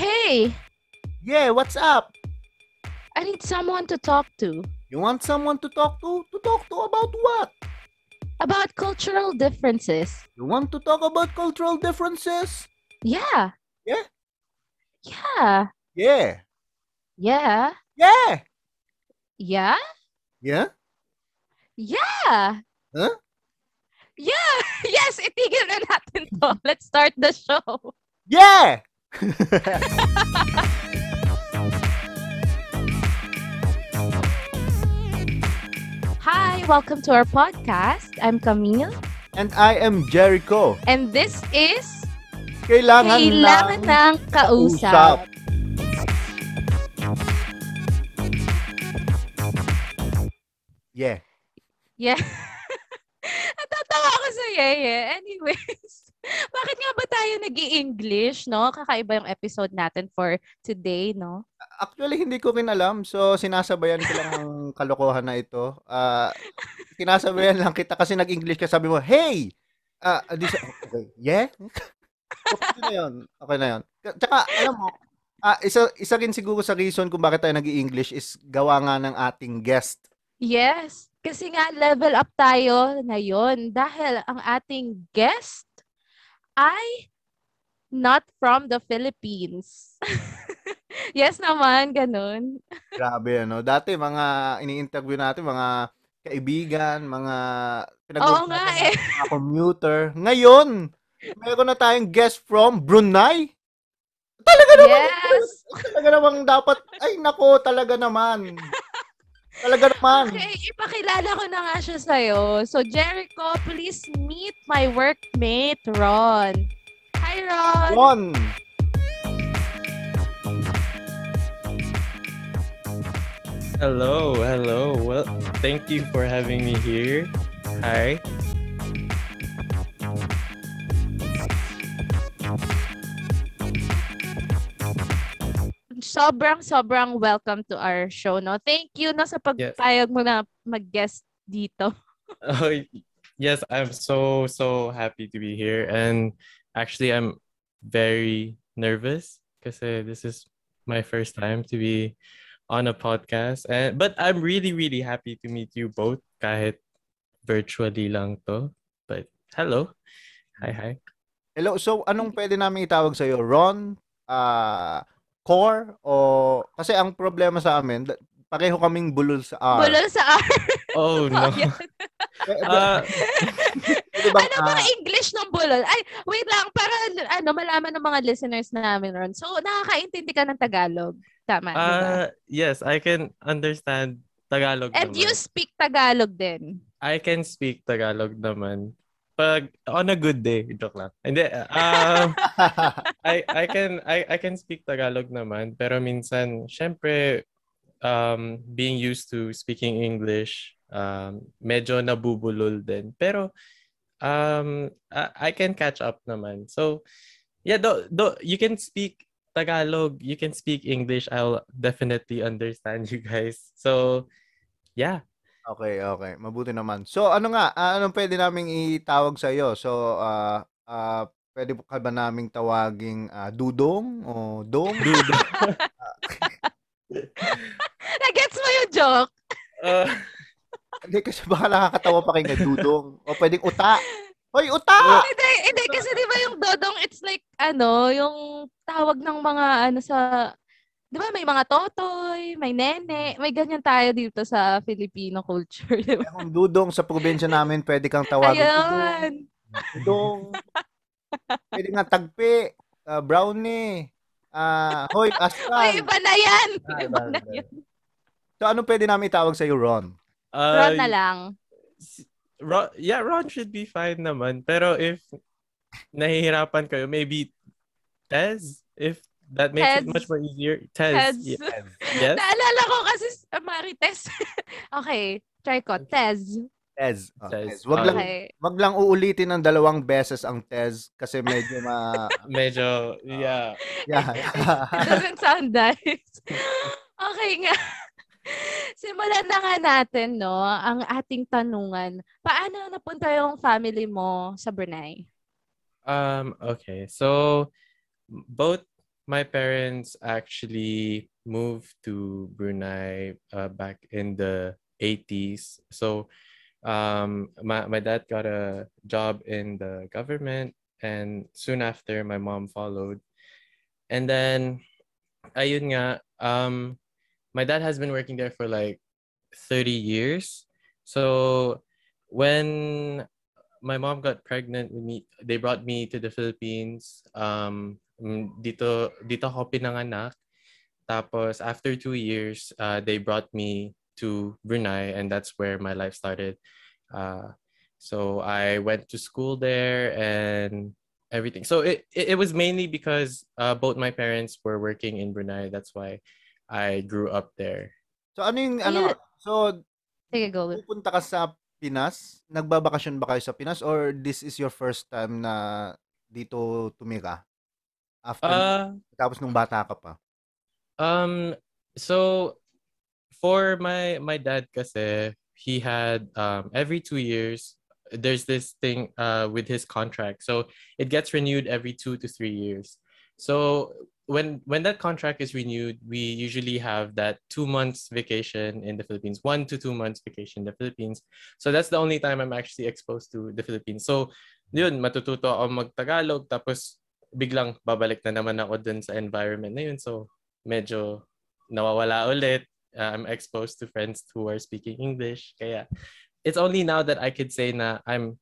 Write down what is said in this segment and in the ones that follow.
Hey, Yeah, what's up? I need someone to talk to You want someone to talk to? To talk to about what? about cultural differences. You want to talk about cultural differences? Yeah. Yeah? Yeah. Yeah. Yeah. Yeah. Yeah. Yeah? Yeah. Huh? Yeah. Yes, itigil na natin to. Let's start the show. Yeah! Hi, welcome to our podcast. I'm Camille, And I am Jericho. and this is Kailangan, Kailangan ng Kausap. Yeah. Yeah. Natatawa ako sa yeye. Anyways, bakit nga ba tayo nag english no? Kakaiba yung episode natin for today, no? Actually, hindi ko rin alam. So, sinasabayan ko lang ang kalokohan na ito. Ah, sinasabayan lang kita kasi nag-English ka. Sabi mo, hey! Ah, di sa, okay. Yeah? okay na yun. Okay na yun. Tsaka, alam mo, ah, isa, isa rin siguro sa reason kung bakit tayo nag-English is gawa nga ng ating guest. Yes. Kasi nga, level up tayo ngayon dahil ang ating guest ay not from the Philippines. yes naman, ganun. Grabe, ano. Dati, mga ini-interview natin, mga kaibigan, mga Oo nga pinag-uusapan eh. mga commuter. Ngayon, meron na tayong guest from Brunei. Talaga naman. Yes. Talaga namang dapat, ay nako, talaga naman. Talaga naman. Okay, ipakilala ko na nga siya sa'yo. So, Jericho, please meet my workmate, Ron. Hi, Ron. Ron. Hello, hello. Well, thank you for having me here. Hi. Sobrang, sobrang welcome to our show, no? Thank you, no, sa pagpayag mo na mag-guest dito. Oh, yes, I'm so so happy to be here, and actually, I'm very nervous because this is my first time to be on a podcast, and but I'm really really happy to meet you both, kahit virtually lang to. But hello, hi hi. Hello, so anong pwede namin itawag sa'yo? Ron? Ah, Core? O, kasi ang problema sa amin, pareho kaming bulol sa R. Bulol sa R. Oh no. Uh, ano ba English ng bulol? Ay, wait lang, para ano, malaman ng mga listeners namin, Ron. So, nakakaintindi ka ng Tagalog. Tama, di ba? uh, yes, I can understand Tagalog. And you naman. speak Tagalog din. I can speak Tagalog naman. Pag on a good day, joke lang. Hindi um I I can I I can speak Tagalog naman, pero minsan syempre um being used to speaking English, um medyo nabubulol din. Pero um I, I can catch up naman. So yeah, do, do, you can speak Tagalog, you can speak English. I'll definitely understand you guys. So yeah. Okay, okay. Mabuti naman. So, ano nga, ah, anong pwede naming itawag sa iyo? So, ah, ah, pwede ka ba naming tawaging ah, Dudong o Dong? Dude. Nagets mo yung joke? Uh, Hindi kasi baka nakakatawa pa kayo Dudong. O pwedeng Uta. Hoy, Uta! Hindi, hindi. Kasi di ba yung dodong, it's like, ano, yung tawag ng mga, ano, sa, di ba may mga totoy, may nene, may ganyan tayo dito sa Filipino culture, di ba? Kung Dudong sa probinsya namin, pwede kang tawagin Ayun. Dudong. Pwede nga Tagpi, ah, Brownie, ah, Hoy, Ay, Aslan. iba na yan. Ah, Iba na yan. So, anong pwede namin itawag sa iyo, Ron? uh, Ron na lang. Ron, yeah, Ron should be fine naman. Pero if nahihirapan kayo, maybe Tez, if that makes Tez. it much more easier. Tez. Tez. yeah. Yes. Naalala ko kasi, uh, Marites. okay, try ko. Tez. Tez. Oh, Tez. Tez. Wag lang Okay. wag lang uulitin ng dalawang beses ang Tez kasi medyo ma Medyo, yeah. yeah. It doesn't sound nice. Okay nga. Simulan na nga natin, no, ang ating tanungan. Paano napunta yung family mo sa Brunei? Um, okay. So both my parents actually moved to Brunei uh, back in the 80s. So um, my, my dad got a job in the government and soon after my mom followed. And then ayun nga, um, my dad has been working there for like 30 years. So when my mom got pregnant with me, they brought me to the Philippines. Um, dito, dito ako pinanganak. Tapos after two years, uh, they brought me to Brunei and that's where my life started. Uh, so I went to school there and everything. So it, it, it was mainly because uh, both my parents were working in Brunei. That's why I grew up there. So ano yung ano, Yeah. so Sige, go. pupunta ka sa Pinas, nagbabakasyon ba kayo sa Pinas or this is your first time na dito tumira? After Uh, tapos nung bata ka pa. um, so for my my dad kasi he had um every two years there's this thing uh with his contract. So it gets renewed every two to three years. So when when that contract is renewed we usually have that two months vacation in the philippines one to two months vacation in the philippines. So that's the only time i'm actually exposed to the philippines. So yun matututo ako magtagalog tapos biglang babalik na naman ako dun sa environment na yun so medyo nawawala ulit uh, I'm exposed to friends who are speaking English. Kaya it's only now that I could say na I'm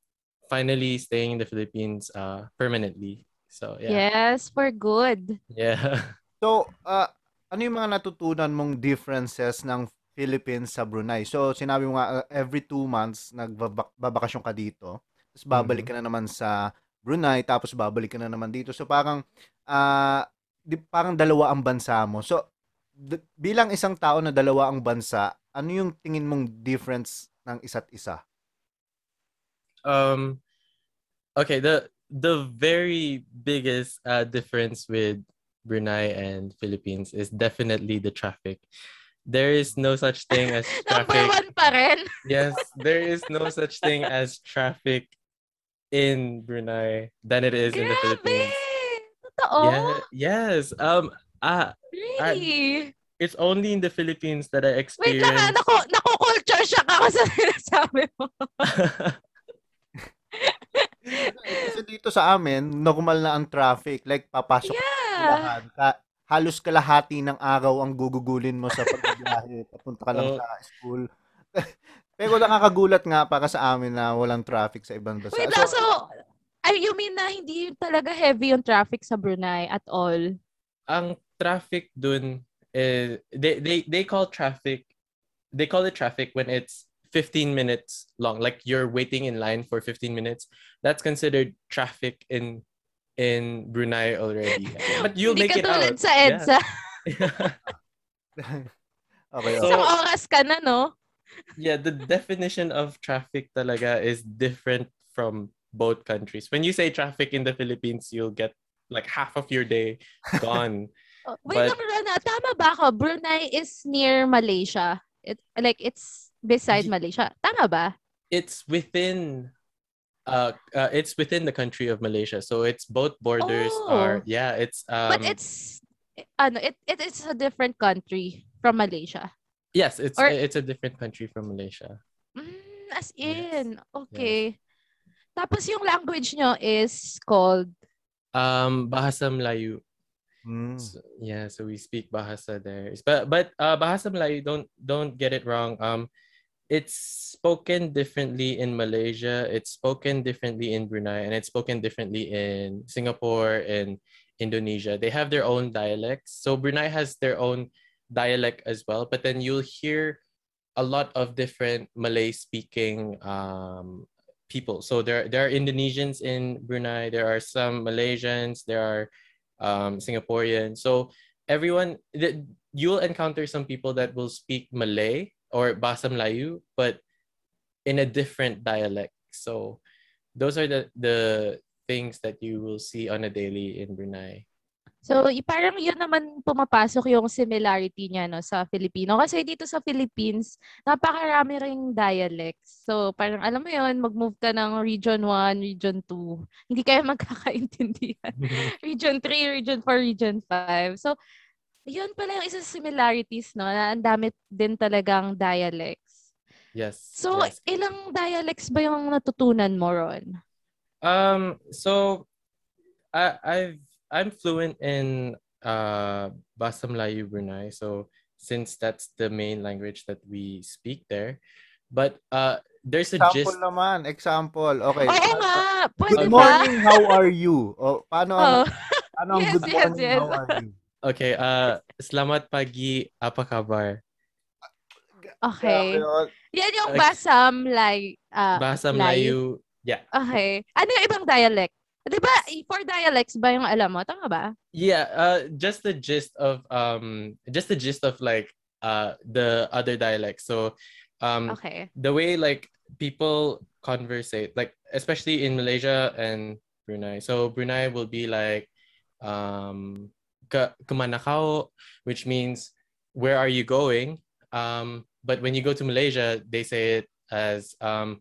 finally staying in the Philippines uh, permanently. So yeah. Yes, for good. Yeah. So, ah, ano yung mga natutunan mong differences ng Philippines sa Brunei? So, sinabi mo nga, ah, every two months, nagbabakasyon ka dito. Tapos babalik ka na naman sa Brunei, tapos babalik ka na naman dito. So, parang, ah, di, parang dalawa ang bansa mo. So, d- bilang isang tao na dalawa ang bansa, ano yung tingin mong difference ng isa't isa? um okay, the the very biggest uh, difference with Brunei and Philippines is definitely the traffic. There is no such thing as Number traffic. one pa rin. Yes, there is no such thing as traffic in Brunei than it is in the Grabe! Philippines. Totoo? Yeah, yes. Um ah Really? it's only in the Philippines that I Wait lang experienced naku, naku-culture shock ako sa sinasabi mo. Kasi dito sa amin, normal na ang traffic. Like, papasok Yeah. Lahat. Ka, halos kalahati ng araw ang gugugulin mo sa pagbibiyahe. Papunta ka lang Oo. sa school. Pero nakakagulat nga para sa amin na walang traffic sa ibang bansa. Wait lang, so, ay, you mean na hindi talaga heavy yung traffic sa Brunei at all? Ang traffic dun is they they they call traffic they call it traffic when it's 15 minutes long like you're waiting in line for 15 minutes that's considered traffic in in Brunei already but you'll make it out sa EDSA. okay, So- okay. Isang oras ka na, no? Yeah, the definition of traffic talaga is different from both countries. When you say traffic in the Philippines, you'll get like half of your day gone. Oh, Wait But- Rana. Tama ba ako? Brunei is near Malaysia. It, like, it's beside Ye- Malaysia. Tama ba? it's within uh, uh it's within the country of Malaysia. So it's both borders are Oh. yeah, it's um But it's, ano, it, it is a different country from Malaysia. Yes, it's or- it's a different country from Malaysia. Mm, as Yes. in. Okay. Tapos yung language nyo is called Um Bahasa Melayu. Mm. So, yeah, so we speak Bahasa there. But but uh, Bahasa Melayu, don't don't get it wrong. Um, it's spoken differently in Malaysia. It's spoken differently in Brunei, and it's spoken differently in Singapore and Indonesia. They have their own dialects. So Brunei has their own dialect as well. But then you'll hear a lot of different Malay-speaking um, people. So there there are Indonesians in Brunei. There are some Malaysians. There are um, Singaporean. So everyone, th- you'll encounter some people that will speak Malay or Bahasa Melayu, but in a different dialect. So those are the the things that you will see on a daily in Brunei. So, parang yun naman pumapasok yung similarity niya no, sa Filipino. Kasi dito sa Philippines, napakarami ring dialects. So, parang alam mo yun, mag-move ka ng Region 1, Region 2. Hindi kayo magkakaintindihan. region 3, Region 4, Region 5. So, yun pala yung isa sa similarities, no? Na ang dami din talagang dialects. yes. So, yes. ilang dialects ba yung natutunan mo, Ron? Um, so I I've I'm fluent in uh Bahasa Melayu Brunei. So since that's the main language that we speak there, but uh there's a gist. Example naman, example. Okay. Oo nga! Pwede Good ba? morning, how are you? O, paano, Oh. ano ang Yes, good yes, morning, yes. how are you? Okay, uh selamat pagi, apa kabar? Okay. Oh. Yan yung basam like uh, Bahasa Melayu. Melayu. Yeah. Okay. Ano yung ibang dialect? Di ba, four dialects ba yung alam mo? Tama ba? Yeah, uh just the gist of um just the gist of like uh the other dialects. So um Okay. the way like people conversate, like especially in Malaysia and Brunei. So Brunei will be like um kau, which means where are you going? Um, but when you go to Malaysia, they say it as um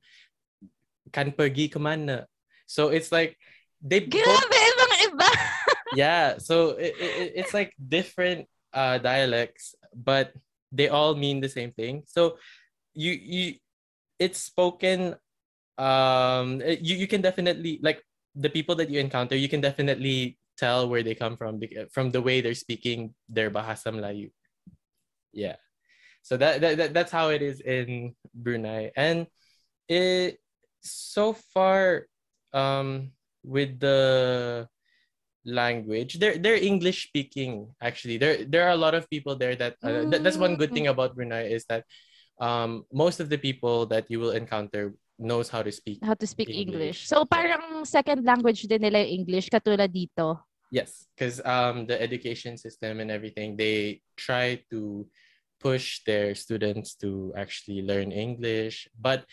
kan pergi kemana. So it's like they both Grabe, ibang iba. yeah so it, it, it's like different uh dialects but they all mean the same thing. So you you it's spoken um you, you can definitely like the people that you encounter you can definitely tell where they come from from the way they're speaking their bahasa Melayu. Yeah. So that, that, that that's how it is in Brunei. And it so far um with the language they're they're english speaking actually there there are a lot of people there that uh, that- that's one good thing about brunei is that um most of the people that you will encounter knows how to speak How to speak English. English. So, parang second language din nila yung English, katulad dito. yes because um the education system and everything they try to push their students to actually learn english but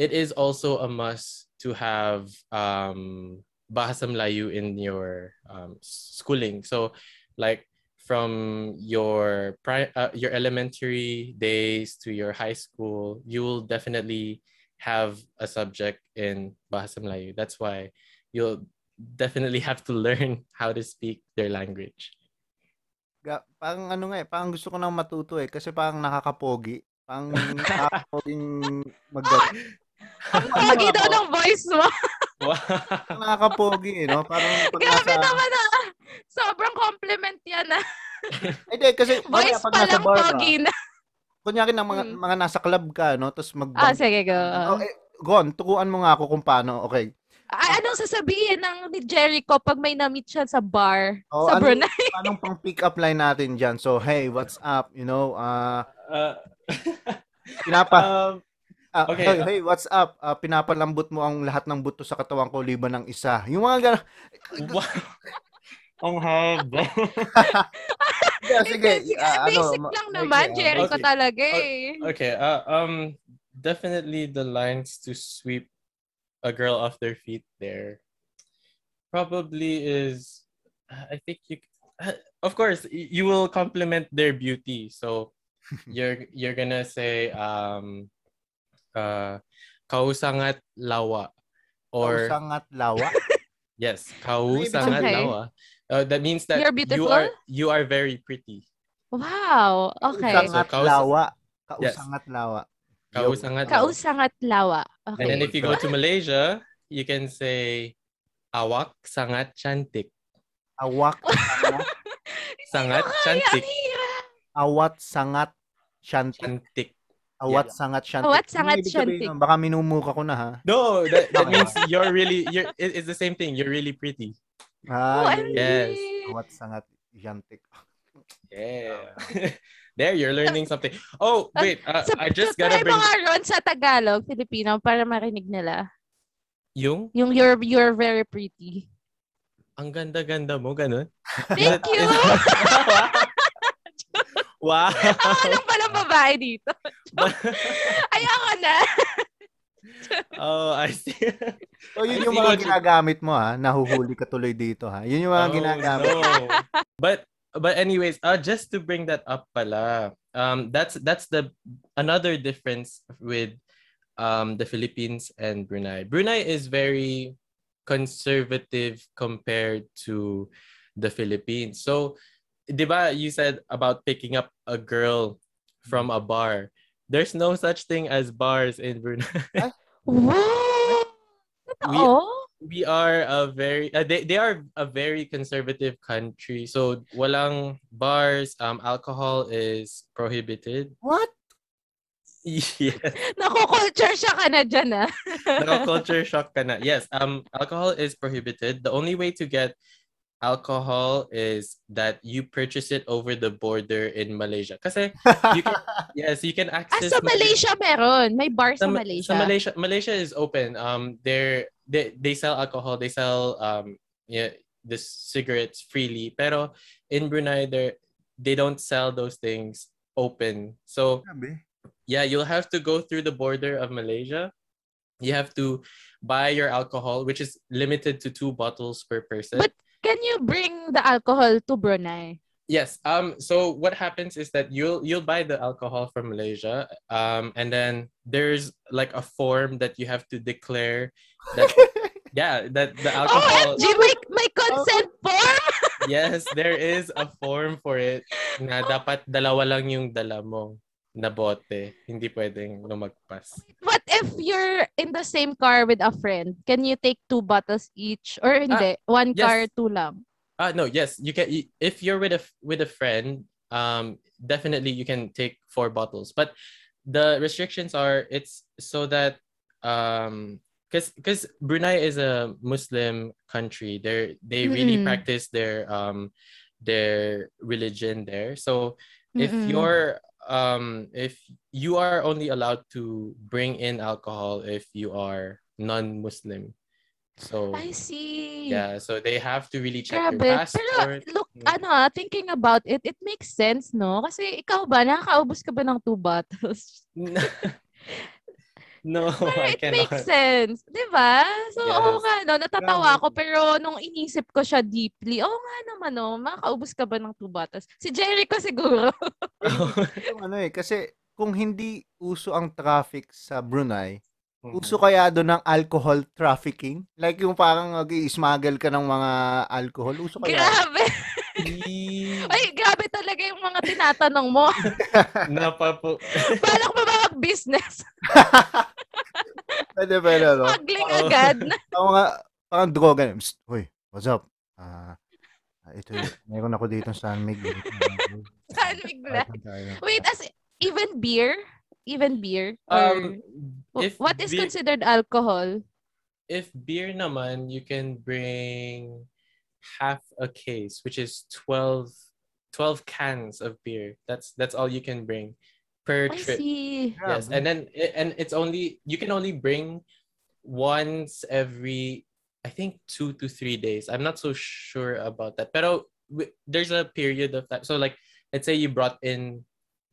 it is also a must to have um bahasa Melayu in your um, schooling so like from your pri- uh, your elementary days to your high school you will definitely have a subject in bahasa Melayu that's why you'll definitely have to learn how to speak their language. Ga- parang ano nga eh, parang gusto ko nang matuto eh, kasi parang nakakapogi. Parang nakakapoging mag Ang pogi daw ng voice mo. Wow. Nakakapogi eh, no? Parang pag Grabe nasa... naman ah. Sobrang compliment yan ah. Hindi, kasi Voice pag pa nasa lang bar ka, pogi na. kunyari ng mga, Mm. mga nasa club ka, no? Tapos mag... Ah, sige, go. Oh, eh, Gon, tukuan mo nga ako kung paano. Okay. Ah, anong sasabihin ng ni Jericho pag may na-meet siya sa bar Oh, sa ano- Brunei? Anong pang pick up line natin dyan? So, hey, what's up? You know, uh, Uh, pinapa... um, ah, okay, hey, uh, hey, what's up? Ah, pinapalambot mo ang lahat ng buto sa katawan ko liban ng isa. Yung mga gano'n. wow. Ang haba. Yeah, sige. Ah, ano, basic ma- lang naman. ah, Jericho Okay. talaga eh. okay. Uh, um, definitely the lines to sweep a girl off their feet there probably is. I think you. Of course, you will compliment their beauty. So you're you're gonna say um, uh, kausangat lawa, or Kausangat lawa. Yes, Ano kausangat sabihin? lawa. Uh, that means that You're you beautiful? are you are very pretty. Wow. Okay. Kausangat So, kaus- lawa. Yes. Kausangat lawa. Yo. Kausangat lawa. Kausangat lawa. And Okay. then if you go to Malaysia, you can say awak sangat cantik. Awak. sangat- cantik. awat sangat. Cantik. Awat sangat shantik. Awat sangat nun? Baka minumuka ko na ha. No, that, that means you're really you're it- it's the same thing. You're really pretty. Ah, OMG. Yes. Awat sangat shantik. Yeah. there you're learning something. Oh, wait. Uh, Sa, I just gotta bring mo nga Ron sa Tagalog, Filipino, para marinig nila. yung Yung you're, you're very pretty. ang ganda-ganda mo, ganun. Thank you! wow. Ako lang palang babae dito. Ayoko na. oh, I see. So, yun I yung mga ginagamit mo ha. Nahuhuli ka tuloy dito ha. Yun yung mga Oh, ginagamit. no. But but anyways, uh just to bring that up pala. Um that's that's the another difference with um the Philippines and Brunei. Brunei is very conservative compared to the Philippines. So, 'di ba you said about picking up a girl from a bar. There's no such thing as bars in Brunei. Wow! Totoo? we are a very uh, they, they are a very conservative country so walang bars um alcohol is prohibited What? yes Nako-culture siya ka na dyan, ah. culture shock ka na yes um alcohol is prohibited the only way to get alcohol is that you purchase it over the border in Malaysia kasi you can yes you can Ah, access sa Malaysia meron. May bar sa Ma- Malaysia. Sa Malaysia, Malaysia is open. Um, they're they they sell alcohol. They sell um yeah the cigarettes freely. Pero in Brunei, they they don't sell those things open. So yeah, you'll have to go through the border of Malaysia. You have to buy your alcohol, which is limited to two bottles per person. But- Can you bring the alcohol to Brunei? Yes. Um. So what happens is that you'll you'll buy the alcohol from Malaysia. Um. And then there's like a form that you have to declare that yeah that the alcohol. OMG, may, may consent form! yes, there is a form for it na dapat dalawa lang yung dala mo na bote. Hindi pwedeng lumagpas. If you're in the same car with a friend? Can you take two bottles each? Or hindi? One yes. car, two lang? Ah no, yes, you can. If you're with a with a friend, um, definitely you can take four bottles. But the restrictions are it's so that um, because because Brunei is a Muslim country. They they really practice their um their religion there. So if Mm-mm. you're um if you are only allowed to bring in alcohol if you are non-Muslim. So I see. yeah, so they have to really check Grabe. your Pero passport. look, Mm. ano ah, thinking about it, it makes sense, no? Kasi ikaw ba, nakakaubos ka ba ng two bottles? no, Pero I it cannot. makes sense. Di ba? So, oo Yes. nga, no? Natatawa Grabe. ako. Pero nung inisip ko siya deeply, oo nga naman, no? Makakaubos ka ba ng two bottles? Si Jericho siguro. Yung ano eh, kasi kung hindi uso ang traffic sa Brunei, Mhm. uso kaya doon ng alcohol trafficking? Like yung parang nag-smuggle ka ng mga alcohol, uso kaya? Grabe. mga tinatanong mo. Napapo. Balak mo ba mag-business? Pwede, pwede, no? Smuggling Oo. agad. Ang mga, parang droga. Psst, Uy, what's up? Ah, ah, ito, meron ako dito sa San Miguel. San Miguel. Tayo. Wait, as even beer? Even beer? Or Um, if what is beer- considered alcohol? if beer naman, you can bring half a case, which is 12, 12 cans of beer. That's that's all you can bring per I trip. see. Yes, and then and it's only you can only bring once every I think two to three days. I'm not so sure about that. Pero there's a period of time. So like let's say you brought in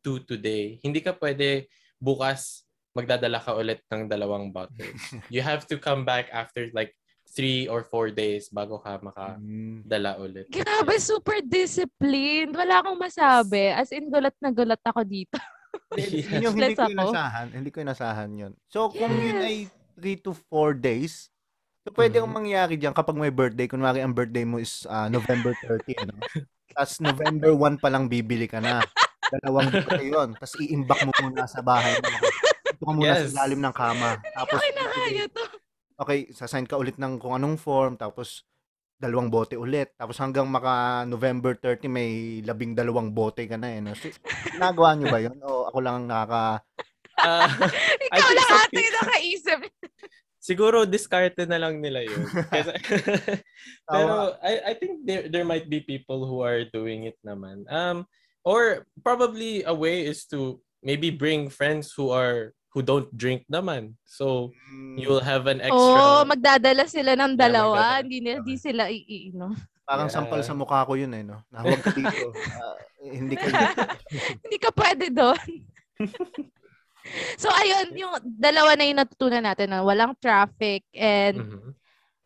two today. Hindi ka pwede bukas magdadala ka ulit ng dalawang bottles. you have to come back after like three or four days bago ka makadala ulit. Grabe, super disciplined. Wala akong masabi. As in, gulat na gulat ako dito. Hindi- Yes. Yun yung hindi ko inasahan. Hindi ko inasahan yun. So, kung yun ay Yes. 3 to 4 days, so pwede Mhm. kang mangyari dyan kapag may birthday. Kunwari, ang birthday mo is ah, November 30, ano? Tapos November 1 pa lang bibili ka na. Dalawang bote yun. Tapos iimbak mo muna sa bahay mo. Ito ka muna Yes. sa lalim ng kama. Tapos, Okay na kaya to. Okay, sasign ka ulit ng kung anong form. Tapos, dalawang bote ulit. Tapos hanggang maka November 30, may labing dalawang bote ka na eh. No? So, nagawa nyo ba yun? O ako lang ang nakaka... I Ikaw lang some ata yung nakaisip. Siguro diskarte na lang nila yun. Kasi, pero I I think there there might be people who are doing it naman. Um or probably a way is to maybe bring friends who are who don't drink naman. So Mm, you will have an Oo, extra magdadala sila ng Yeah, dalawa. magdadala. Hindi na, di sila iiinom. Parang Yeah. sampal sa mukha ko yun eh, no? Na huwag ka dito. Ah, hindi ka Hindi ka pwede doon. So, ayun, yung dalawa na yung natutunan natin na walang traffic and Mhm.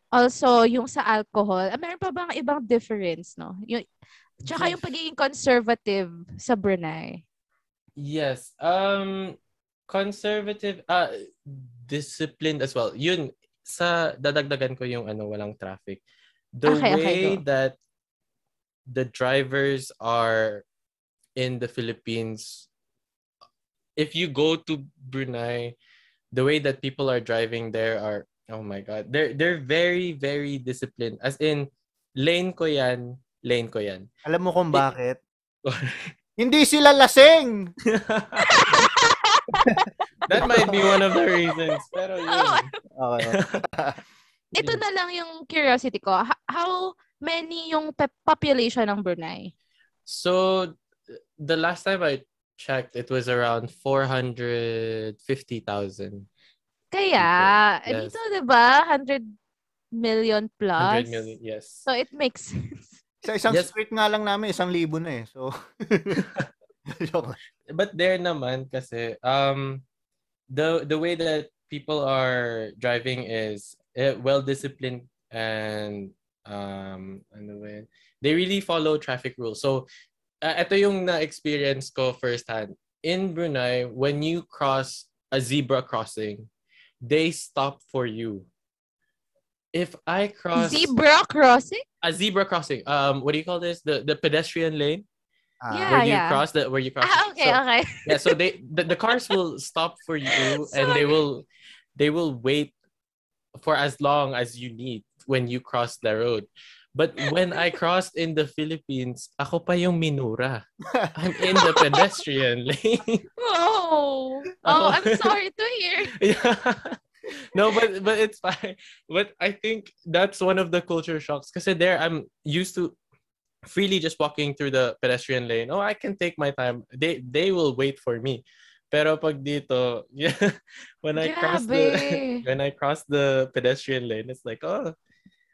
also yung sa alcohol. Ah, meron pa bang ibang difference, no? Yung, tsaka yung pagiging conservative sa Brunei. Yes. Um conservative uh disciplined as well. Yun sa dadagdagan ko yung ano walang traffic. The Okay, okay, way go. that the drivers are in the Philippines if you go to Brunei the way that people are driving there are oh my god they're they're very very disciplined as in lane ko yan lane ko yan Alam mo kung bakit? Hindi sila lasing! that might be one of the reasons pero yun Oh, Okay. Ito na lang yung curiosity ko. How many yung pe- population ng Brunei? So the last time I checked, it was around 450,000. Kaya, eh, Yes. dito, di ba? 100 million plus. 100 million, yes. So, it makes sense. Sa isang Yes. street nga lang namin, isang libo na eh. So. But there naman kasi um the the way that people are driving is eh, well disciplined and um ano ba yun? they really follow traffic rules. So uh, ito yung na-experience ko firsthand. In Brunei, when you cross a zebra crossing, they stop for you. If I cross Zebra crossing? a zebra crossing, um, what do you call this? The the pedestrian lane Ah, Yeah. where you cross the where you cross. Ah, okay, So- okay. yeah so they the, the cars will stop for you and they will they will wait for as long as you need when you cross the road but when i crossed in the philippines ako pa yung minura i'm in the pedestrian lane Oh, oh, Oh. I'm sorry to hear. yeah no but but it's fine but i think that's one of the culture shocks because there i'm used to freely just walking through the pedestrian lane oh i can take my time. They they will wait for me. Pero pag dito yeah when i cross the Grabe. when i cross the pedestrian lane it's like oh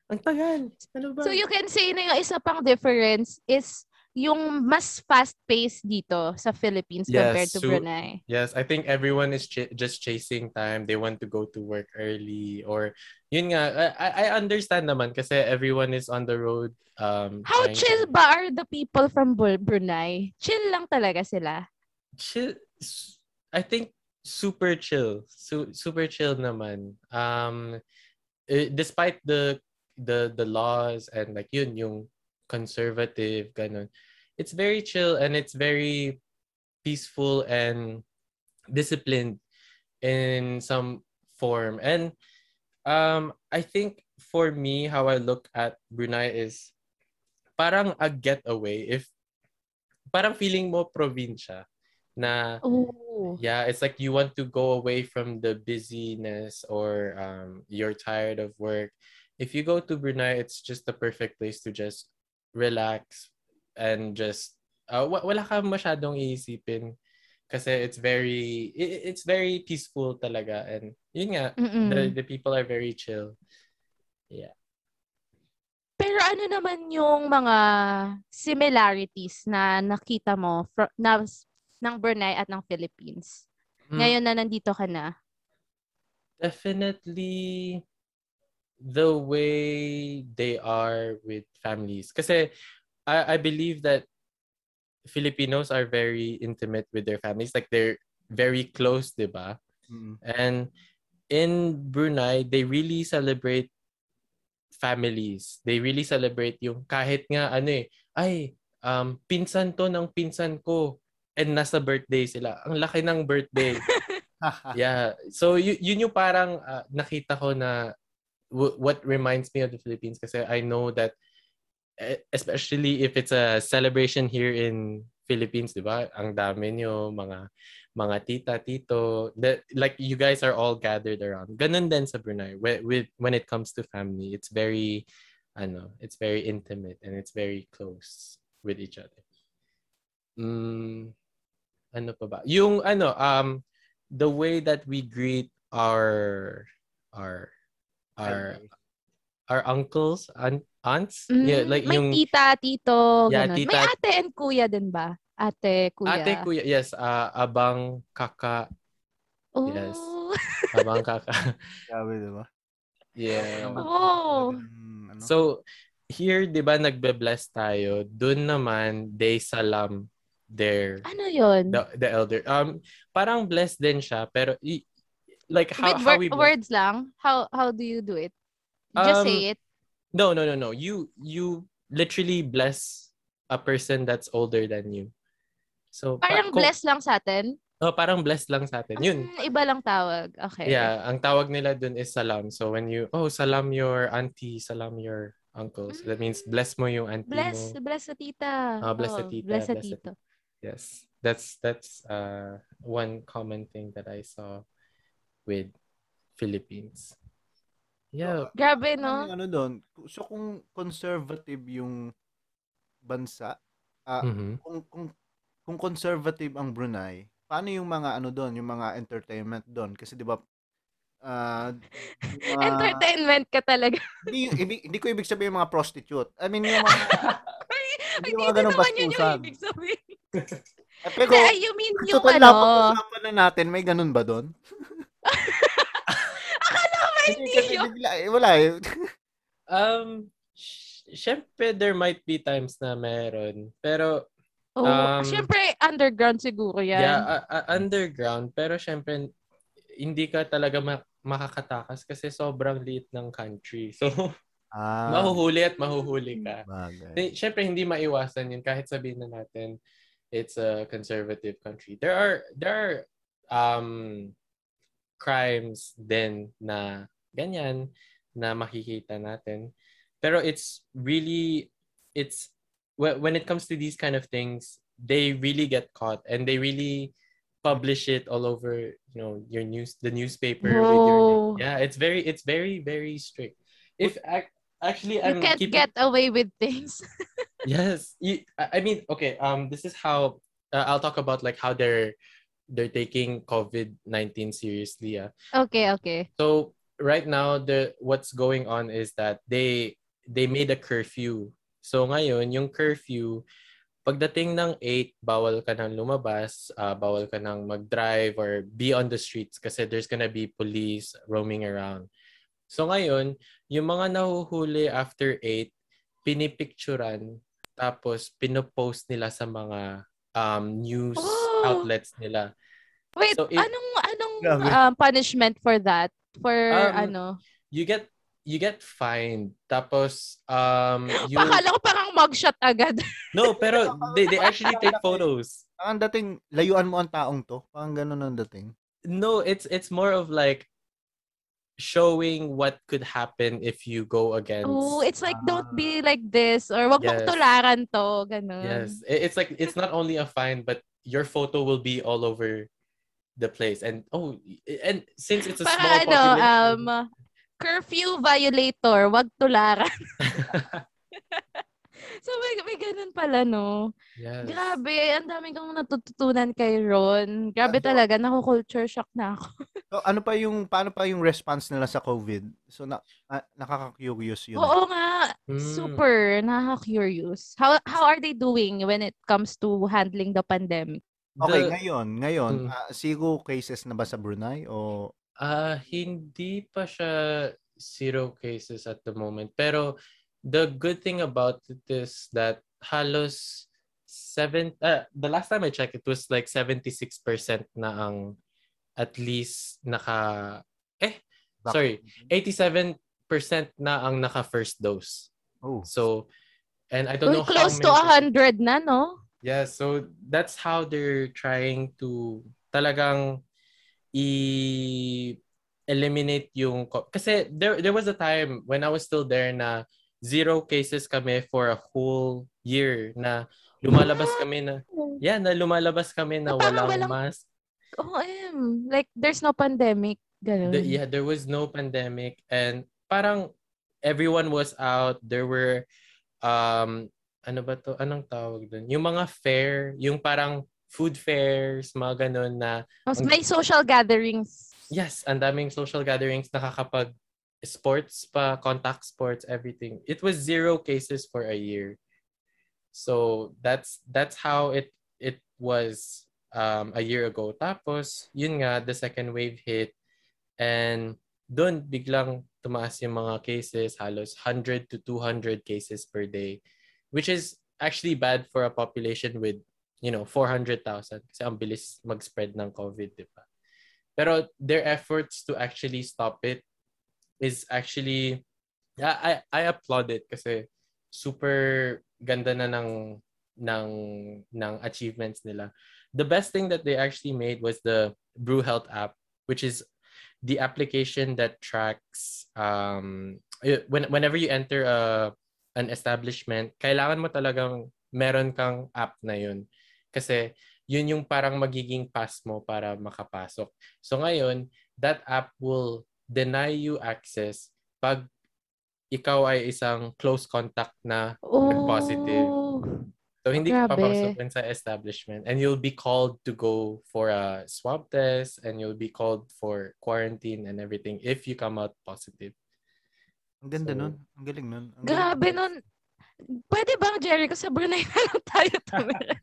ang tagal. Ano ba? So you can say na yung isa pang difference is yung mas fast-paced dito sa Philippines Yes, compared to so- Brunei. Yes, I think everyone is ch- just chasing time. They want to go to work early or yun nga, I, I understand naman kasi everyone is on the road. Um, How chill to- ba are the people from Bru- Brunei? Chill lang talaga sila. Chill. I think super chill. Su- super chill naman. Um, eh, despite the the the laws and like yun yung conservative ganun. It's very chill and it's very peaceful and disciplined in some form. And um I think for me how I look at Brunei is parang a getaway if parang feeling mo probinsya na Oh. yeah it's like you want to go away from the busyness or um, you're tired of work if you go to Brunei it's just the perfect place to just relax and just uh, wa- wala ka masyadong iisipin kasi it's very i- it's very peaceful talaga and yun nga Mm-mm. the, the people are very chill Pero ano naman yung mga similarities na nakita mo fro- na, ng Brunei at ng Philippines? Mm. Ngayon na nandito ka na. definitely the way they are with families. Kasi I, I believe that Filipinos are very intimate with their families. Like they're very close, di ba? Mm. And in Brunei, they really celebrate families. They really celebrate yung kahit nga ano eh, ay, um, pinsan to ng pinsan ko and nasa birthday sila. Ang laki ng birthday. yeah. So y- yun yung parang uh, nakita ko na w- what reminds me of the Philippines kasi I know that eh, especially if it's a celebration here in Philippines, 'di ba? Ang dami nyo mga mga tita, tito, that like you guys are all gathered around. Ganun din sa Brunei. With when it comes to family, it's very ano, it's very intimate and it's very close with each other. Mm, ano pa ba? Yung ano, um the way that we greet our our our our uncles and aunts yeah Mm, like may yung tita, tito, Yeah, ganun. May tita- ate and kuya din ba? Ate, kuya. ate kuya yes ah, abang kaka Oh. Yes. Habang kaka... Grabe, di ba? yeah. Oh. Ano? So, here, di ba, nagbe-bless tayo. Doon naman, they salam their, Ano yun? the, the elder. Um, parang blessed din siya, pero, i- like, how, With how we bless- words lang? How how do you do it? Just Um, say it. No, no, no, no. You, you literally bless a person that's older than you. So, pa- Parang kung- bless lang sa atin. Oh, parang blessed lang sa atin. Yun. Ah, iba lang tawag. Okay. Yeah, ang tawag nila dun is salam. So when you, oh, salam your auntie, salam your uncles. That means bless mo yung auntie Bless, mo. bless sa tita. Ah, bless Oo, sa tita, bless sa tito. Yes. That's that's uh one common thing that I saw with Philippines. Yeah. Grabe, Ano no? ano doon? So kung conservative yung bansa, ah, Mhm. kung kung kung conservative ang Brunei, paano yung mga ano doon, yung mga entertainment doon? Kasi 'di ba ah, mga- Entertainment ka talaga. hindi, ibig, hindi ko ibig sabihin yung mga prostitute. I mean yung mga Hindi yung mga ganong naman yun yung bastusan. ibig sabihin. eh, pero you mean yung ano? pag-usapan na natin, may ganun ba doon? Akala ko ba hindi kasi yun? bigla, eh, wala eh. Um syempre there might be times na meron. Pero Oh, Um, syempre, underground siguro yan. Yeah, uh, uh, underground. Pero syempre, hindi ka talaga ma- makakatakas kasi sobrang liit ng country. So, Ah, mahuhuli at mahuhuli ka. bagay. Syempre, hindi maiwasan yun kahit sabihin na natin it's a conservative country. There are, there are um, crimes then na ganyan na makikita natin. Pero it's really, it's, wh- when it comes to these kind of things, they really get caught and they really publish it all over, you know, your news, the newspaper. With your, yeah, it's very, it's very, very strict. If actually, I'm can't keeping, get away with things. Yes, you, I I mean, okay. Um, this is how uh, I'll talk about like how they're they're taking COVID nineteen seriously. Yeah. okay, okay. So right now, the what's going on is that they they made a curfew. So ngayon, yung curfew, pagdating ng 8, bawal ka nang lumabas, uh, bawal ka nang mag-drive or be on the streets kasi there's gonna be police roaming around. So ngayon, yung mga nahuhuli after 8, pinipicturan tapos pinopost nila sa mga um, news Oh! Outlets nila. Wait, So, if- anong anong um, punishment for that? For Um, ano? You get you get fined. Tapos um you Akala ko parang mugshot agad. No, pero they they actually take photos. Ang dating, layuan mo ang taong to. Parang ganun ang dating. No, it's it's more of like showing what could happen if you go against oh, it's like don't be like this or wag mong Yes. tularan to, ganun. Yes. It's like it's not only a fine but your photo will be all over the place. And oh, and since it's a Para small ano, um, population. curfew violator, wag tularan. so may, may ganun pala, no? yes. Grabe, ang dami kong natututunan kay Ron. Grabe so- talaga, naku-culture shock na ako. So, ano pa yung, paano pa yung response nila sa COVID? So, na, ah, nakaka-curious yun. Oo nga, Mm. super, nakaka-curious. How, how are they doing when it comes to handling the pandemic? Okay, The- ngayon, ngayon, Mm. ah, zero cases na ba sa Brunei? O, Ah, hindi pa siya zero cases at the moment. Pero the good thing about it is that halos seven uh, the last time I checked it was like 76% na ang at least naka eh sorry 87% na ang naka first dose. oh, So and I don't Uy, know close to how many 100 na, no? Yeah, so that's how they're trying to talagang i eliminate yung kasi there there was a time when I was still there na zero cases kami for a whole year na lumalabas kami na yeah na lumalabas kami na walang walang- mask Oo, em. Like, there's no pandemic. Ganun. The- yeah, there was no pandemic and parang everyone was out. There were um ano ba to? Anong tawag doon? Yung mga fair, yung parang food fairs, mga ganun na Mas may social gatherings. yes, ang daming social gatherings nakakapag sports pa, contact sports, everything. It was zero cases for a year. So that's that's how it it was um, a year ago. Tapos, yun nga, the second wave hit and doon biglang tumaas yung mga cases, halos 100 to 200 cases per day, which is actually bad for a population with, you know, 400,000 kasi ang bilis mag-spread ng COVID, di ba? Pero their efforts to actually stop it is actually, I, I, applaud it kasi super ganda na ng, ng, ng achievements nila. The best thing that they actually made was the Brew Health app, which is the application that tracks um when whenever you enter a an establishment, kailangan mo talagang meron kang app na yun. Kasi yun yung parang magiging pass mo para makapasok. So ngayon, that app will deny you access pag ikaw ay isang close contact na. Oh. So hindi ka Grabe. papasok dun sa establishment and you'll be called to go for a swab test and you'll be called for quarantine and everything if you come out positive. Ang ganda So- nun. Ang galing nun. Ang Grabe galing. nun. Pwede bang, Jericho, sa Brunei na lang tayo tumira?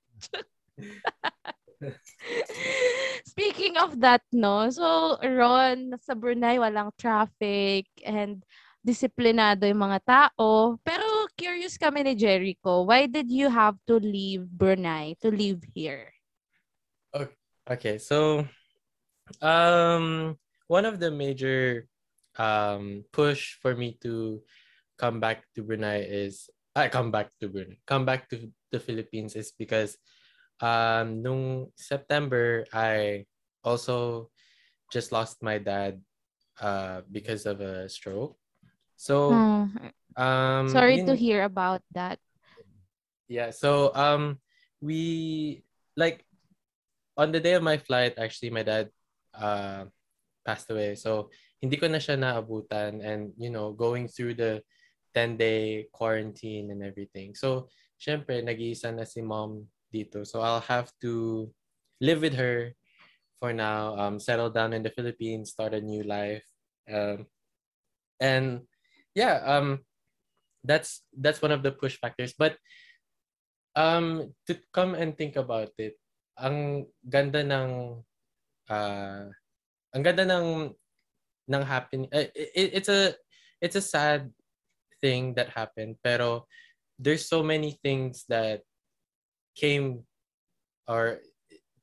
Speaking of that, no? So, Ron, sa Brunei, walang traffic and disiplinado yung mga tao. Pero curious kami ni Jericho, why did you have to leave Brunei to live here? Okay, so um one of the major um push for me to come back to Brunei is I come back to Brunei. Come back to the Philippines is because um nung September I also just lost my dad uh because of a stroke. So Hmm, um sorry to hear about that. yeah, so um we like on the day of my flight actually my dad uh passed away. So hindi ko na siya naabutan and you know going through the 10 day quarantine and everything. So syempre nag-iisa na si mom dito. So I'll have to live with her for now, um settle down in the Philippines, start a new life. Um and yeah, um that's that's one of the push factors but um to come and think about it ang ganda ng uh ang ganda ng ng happen uh, it, it's a it's a sad thing that happened pero there's so many things that came or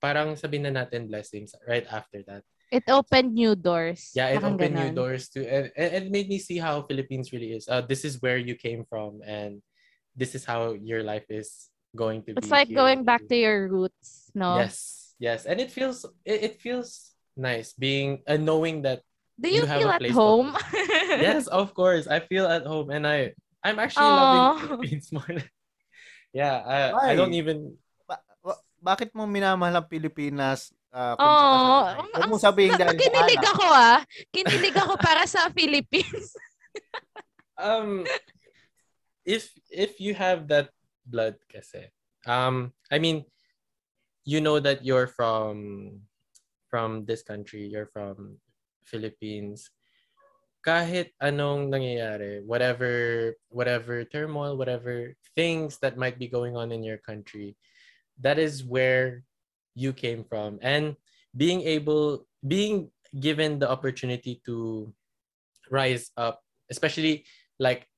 parang sabihin na natin blessings right after that It opened new doors. yeah, it Parang opened new doors to and, and it made me see how Philippines really is. Uh, this is where you came from and this is how your life is going to be. It's like here. going back to your roots, no? Yes, yes. And it feels it, it feels nice being uh, knowing that Do you, you have feel a at home? yes, of course. I feel at home and I I'm actually Aw. loving Philippines more. Yeah, I, I don't Why? even Ba- wa- bakit mo minamahal ang Pilipinas? saka sa ang- ang- mong sabihin dahil sa Kinilig alak. ako ah. Kinilig ako para sa Philippines. um if if you have that blood kasi um i mean you know that you're from from this country you're from philippines kahit anong nangyayari whatever whatever turmoil whatever things that might be going on in your country that is where you came from and being able being given the opportunity to rise up especially like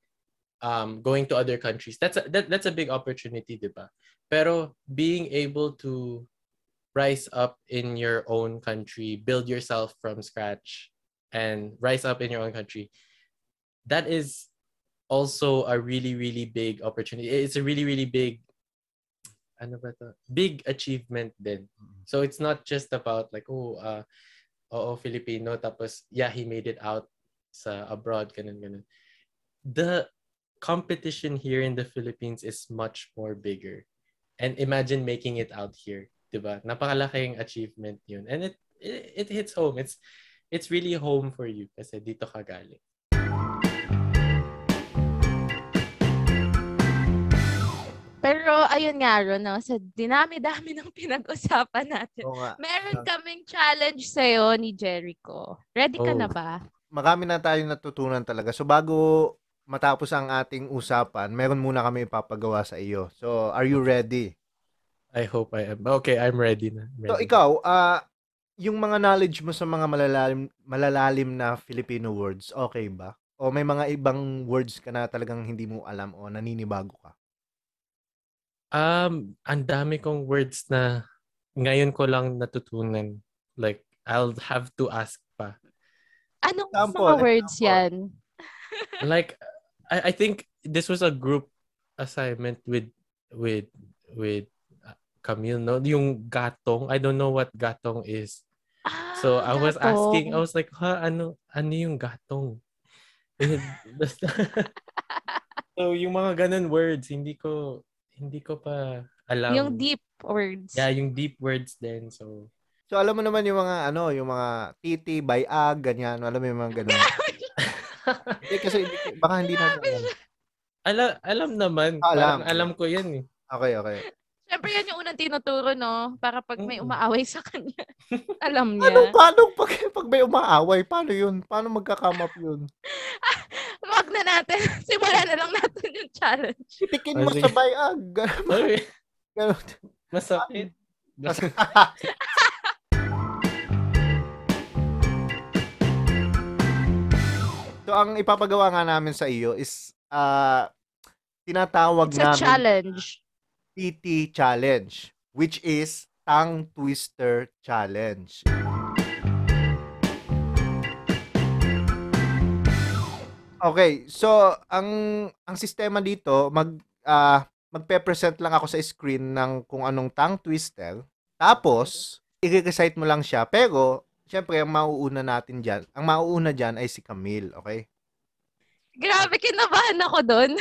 um, going to other countries. That's a, that, that's a big opportunity, diba? Pero being able to rise up in your own country, build yourself from scratch, and rise up in your own country, that is also a really really big opportunity. It's a really really big ano ba to? Big achievement din. So it's not just about like oh uh oo Filipino tapos yeah he made it out sa abroad ganun ganun. The competition here in the Philippines is much more bigger. And imagine making it out here, 'di ba? Napakalaking achievement 'yun. And it, it it hits home. It's it's really home for you kasi dito ka galing. Pero ayun nga, Ron, no, sa dinami-dami ng pinag-usapan natin, Oo nga. meron kaming challenge sa'yo ni Jericho. Ready ka Oh. na ba? Marami na tayong natutunan talaga. So bago matapos ang ating usapan, meron muna kami ipapagawa sa iyo. So are you ready? I hope I am. Okay, I'm ready na. So Ready. ikaw, ah yung mga knowledge mo sa mga malalalim malalalim na Filipino words, okay ba? O may mga ibang words ka na talagang hindi mo alam o naninibago ka? Um, ang dami kong words na ngayon ko lang natutunan. Like, I'll have to ask pa. Anong Example, mga words example. yan? Like, I, I think this was a group assignment with with with Camille, no? Yung gatong. I don't know what gatong is. So I Ah, was asking, I was like, ha, ano, ano yung gatong? Eh, so yung mga ganun words, hindi ko, hindi ko pa alam. Yung deep words. Yeah, yung deep words din. So, So alam mo naman yung mga ano, yung mga titi, bayag, ganyan, alam mo yung mga ganun. Hindi kasi hindi- baka hindi na alam. alam, alam naman. Ah, alam. Parang alam ko yan eh. Okay, okay. Siyempre yan yung unang tinuturo, no? Para pag may umaaway sa kanya, alam niya. Paano, paano pag, pag may umaaway, paano yun? Paano magka-come up yun? Wag na natin. Simulan na lang natin yung challenge. Titikin Ah, mo sige. sa bayag. Sorry. ganun. Masakit. so ang ipapagawa nga namin sa iyo is ah tinatawag It's a namin challenge. PT challenge which is tongue twister challenge. Okay, so ang ang sistema dito mag ah, magpe-present lang ako sa screen ng kung anong tongue twister. Tapos i-recite mo lang siya. Pero syempre ang mauuna natin diyan, ang mauuna diyan ay si Camille, okay? Grabe, kinabahan ako doon.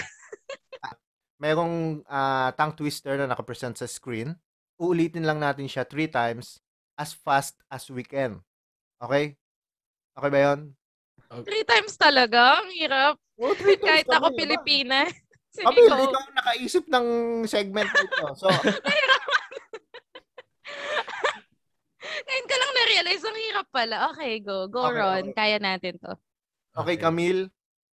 Merong ah, tongue twister na nakapresent sa screen. Uulitin lang natin siya three times as fast as we can. Okay? Okay ba yun? Three times talaga. Ang hirap. Oh, three Kahit times ako kami, Pilipina. Sige Kamil, ko. ikaw ang nakaisip ng segment na ito. So, Ngayon ka lang na-realize, ang hirap pala. Okay, go. Go, Okay, Ron. okay. Kaya natin to. okay, Camille.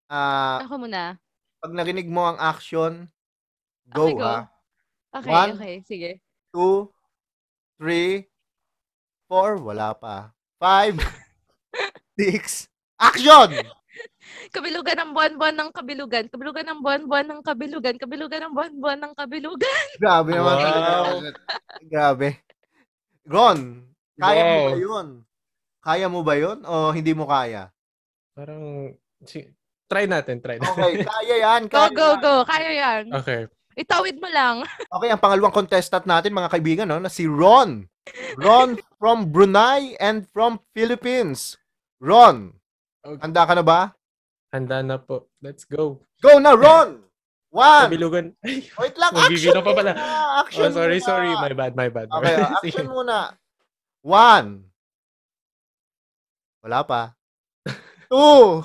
ah, Ako muna. pag narinig mo ang action, go, Okay, go. ha? Okay, One. okay. Sige. Two, three, four, wala pa. Five, six, action! Kabilugan ng buwan-buwan ng kabilugan. Kabilugan ng buwan-buwan ng kabilugan. Kabilugan ng buwan-buwan ng kabilugan. Grabe naman Wow. Grabe. Ron, kaya mo Wow. ba yun? Kaya mo ba yun o hindi mo kaya? Parang, si- try natin, try natin. Okay, kaya yan. Go, Kaya go, yan. go. Kaya yan. Okay. Itawid mo lang. Okay, ang pangalawang contestant natin, mga kaibigan, no, na si Ron. Ron from Brunei and from Philippines. Ron, Okay. handa ka na ba? Handa na po. Let's go. Go na, Ron! One! Kabilugan. Wait lang, action pa pala. muna! oh, Action sorry, muna. sorry. My bad, my bad. Okay, Sige. action muna. One. Wala pa. Two.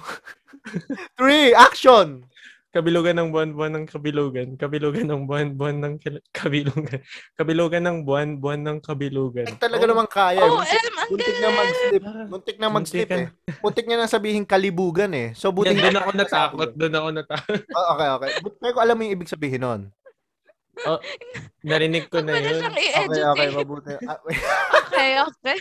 Three. Action. Kabilugan ng buwan-buwan ng kabilugan. Kabilugan ng buwan-buwan ng kil- kabilugan. Kabilugan ng buwan-buwan ng kabilugan. Ay, talaga Oh, naman kaya. Oh, Muntik, M, ang muntik na mag-slip. Muntik na mag-slip eh. Muntik niya na sabihin kalibugan eh. So, buti Yan, doon ako natakot. Doon ako natakot. Oh, okay, okay. But, pero alam mo yung ibig sabihin nun. Narinig ko na yun. Okay, okay. Mabuti. Ah. Okay, okay.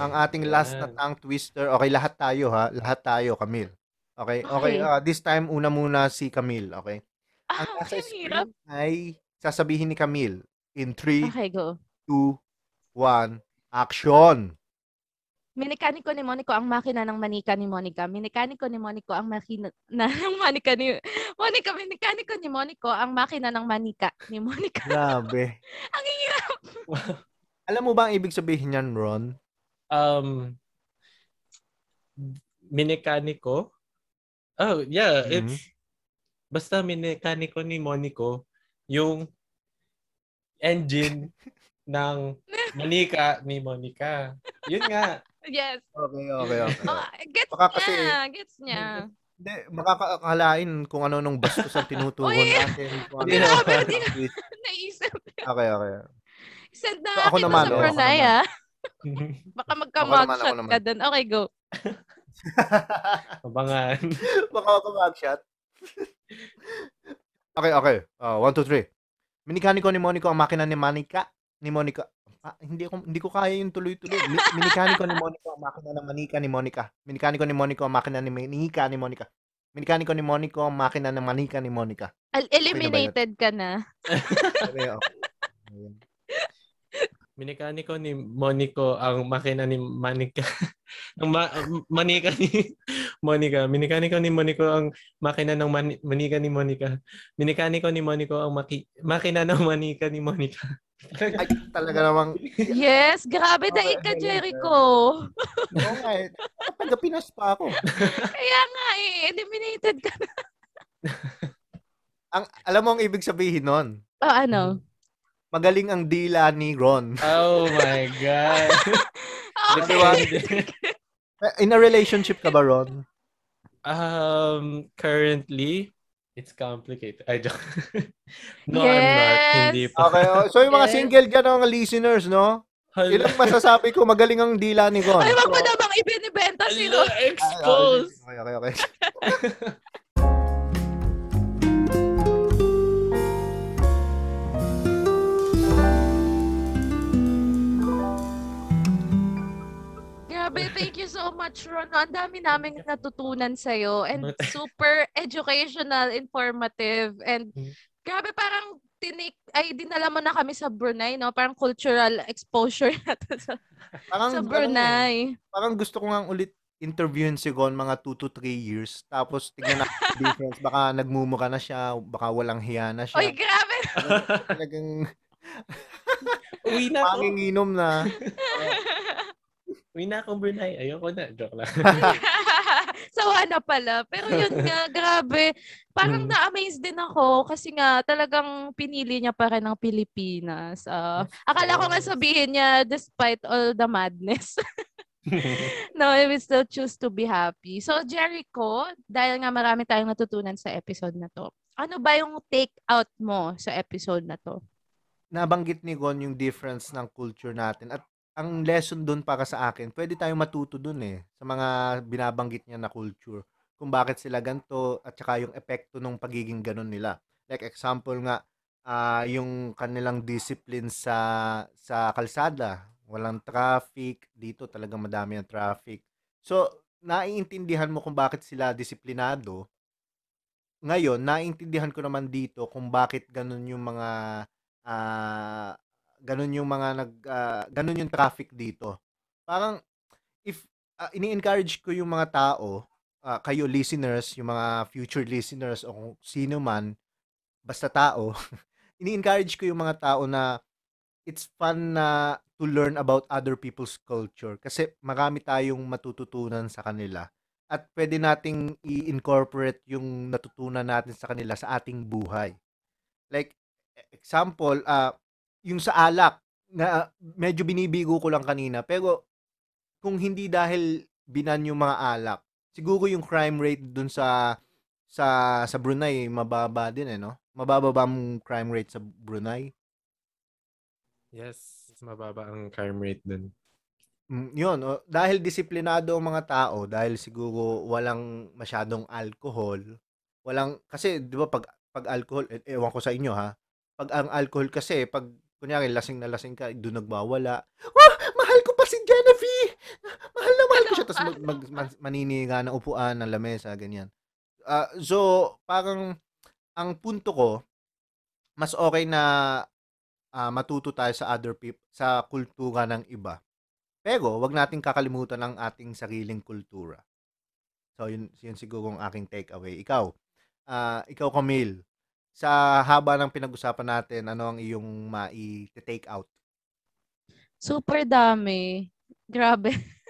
Ang ating last na tongue twister. Okay, lahat tayo ha. Lahat tayo, Camille. Okay, okay. Okay. ah, this time, una muna si Camille. Okay. Ah, Ang nasa okay, ang hirap. screen ay sasabihin ni Camille in 3, Okay, go. 2, 1, action! Minikaniko ni Monico ang makina ng manika ni Monica. Minikaniko ni Monico ang makina na ng manika ni Monica. Minikaniko ni Monico ang makina ng manika ni Monica. Grabe. ang hirap. Alam mo ba ang ibig sabihin niyan, Ron? Um, minekaniko? Oh, yeah. Mhm. It's, basta minekaniko ni Monico yung engine ng manika ni Monica. Yun nga. Yes. Okay, okay, okay. Oh, gets Baka kasi- niya. Gets niya. Hindi, makakakalain kung ano nung bastos ang tinutuhon Uy! natin. Kung ano Grabe, yung- hindi Naisip. Okay, okay. Send na So, ako naman, sa oh, naman. ah. Baka magka-mugshot ka naman. dun. Okay, go. Abangan. Baka ako mag-shot. Okay, okay. Uh, one, two, three. Minikaniko ni Monico ang makina ni Manika. Ni Monica. Ah, hindi ko hindi ko kaya yung tuloy-tuloy. Mi- minikaniko ni Monico ang makina ng manika ni Monica. Minikaniko ni Monico ang makina ni Manika ni Monica. Minikaniko ni Monico ang makina ng manika ni Monica. Al- eliminated ka na. Okay, okay. Ayun. Minikaniko ni Monico ang makina ni Manika. ang ma- manika ni Monica. Minikaniko ni Monico ang makina ng mani- manika ni Monica. Minikaniko ni Monico ang maki- makina ng manika ni Monica. Ay, talaga namang Yes, grabe daig ka, Jericho. Oo nga eh. Taga Pinas pa ako. Kaya nga eh, eliminated ka na. Ang, alam mo ang ibig sabihin nun? Oh, ano? Magaling ang dila ni Ron. Oh my God. Okay. In a relationship ka ba, Ron? um, currently, it's complicated. I joke. no, I'm not. Yes. Hindi pa. Okay. oh, So yung mga Yes. single dyan, mga listeners, no? Hala. Ilang masasabi ko, magaling ang dila ni Ron. Ay, wag mo So- namang ibinibenta si Ron. expose. Okay, okay, okay. Grabe, thank you so much, Ron. Ang dami naming natutunan sa'yo and super educational, informative, and Mm. grabe parang tinik, ay dinala mo na kami sa Brunei, no? Parang cultural exposure natin sa, Parang, sa eh, Brunei. parang gusto ko nga ulit interviewin si Gon mga 2 to 3 years. Tapos tignan natin yung difference. Baka nagmumuka na siya, baka walang hiya na siya. Oy, grabe! Talagang Uwi na panginginom na. Uwi na ako, Brunei. Ayoko na. Joke lang. Sawa na pala. Pero yun nga, grabe. Parang Mm. na-amaze din ako kasi nga talagang pinili niya pa rin ang Pilipinas. Ah, akala ko nga sabihin niya, despite all the madness, no, I will still choose to be happy. So, Jericho, dahil nga marami tayong natutunan sa episode na to, ano ba yung take out mo sa episode na to? Nabanggit ni Gon yung difference ng culture natin. At ang lesson doon para sa akin, pwede tayong matuto doon eh. Sa mga binabanggit niya na culture. Kung bakit sila ganito at saka yung epekto ng pagiging ganun nila. Like example nga, ah, yung kanilang discipline sa sa kalsada. Walang traffic. Dito talagang madami ang traffic. So, naiintindihan mo kung bakit sila disiplinado. Ngayon, naiintindihan ko naman dito kung bakit ganun yung mga ah ganun yung mga nag ah, ganun yung traffic dito. Parang if ah, ini-encourage ko yung mga tao, ah, kayo listeners, yung mga future listeners o kung sino man, basta tao, ini-encourage ko yung mga tao na it's fun na to learn about other people's culture kasi marami tayong matututunan sa kanila at pwede nating i-incorporate yung natutunan natin sa kanila sa ating buhay. Like example, ah yung sa alak na medyo binibigo ko lang kanina pero kung hindi dahil binan yung mga alak, siguro yung crime rate dun sa sa sa Brunei mababa din eh no? Mababa ba ang crime rate sa Brunei? yes, mababa ang crime rate dun. Mm, yun, o, dahil disiplinado ang mga tao, dahil siguro walang masyadong alcohol, walang, kasi di ba pag, pag alcohol, e- ewan ko sa inyo ha, pag ang alcohol kasi, pag kunyari lasing na lasing ka, doon nagwawala, oh, mahal ko pa si Genevieve! Mahal na mahal ko siya. Tapos mag, mag, mag- maniniga ng upuan, ng lamesa, ganyan. Ah, so, parang, ang punto ko, mas okay na ah, matuto tayo sa other people, sa kultura ng iba. Pero, wag nating kakalimutan ang ating sariling kultura. So, yun, yun siguro ang aking takeaway. Ikaw, ah ikaw Camille, sa haba ng pinag-usapan natin, ano ang iyong mai-take out? Super dami. Grabe.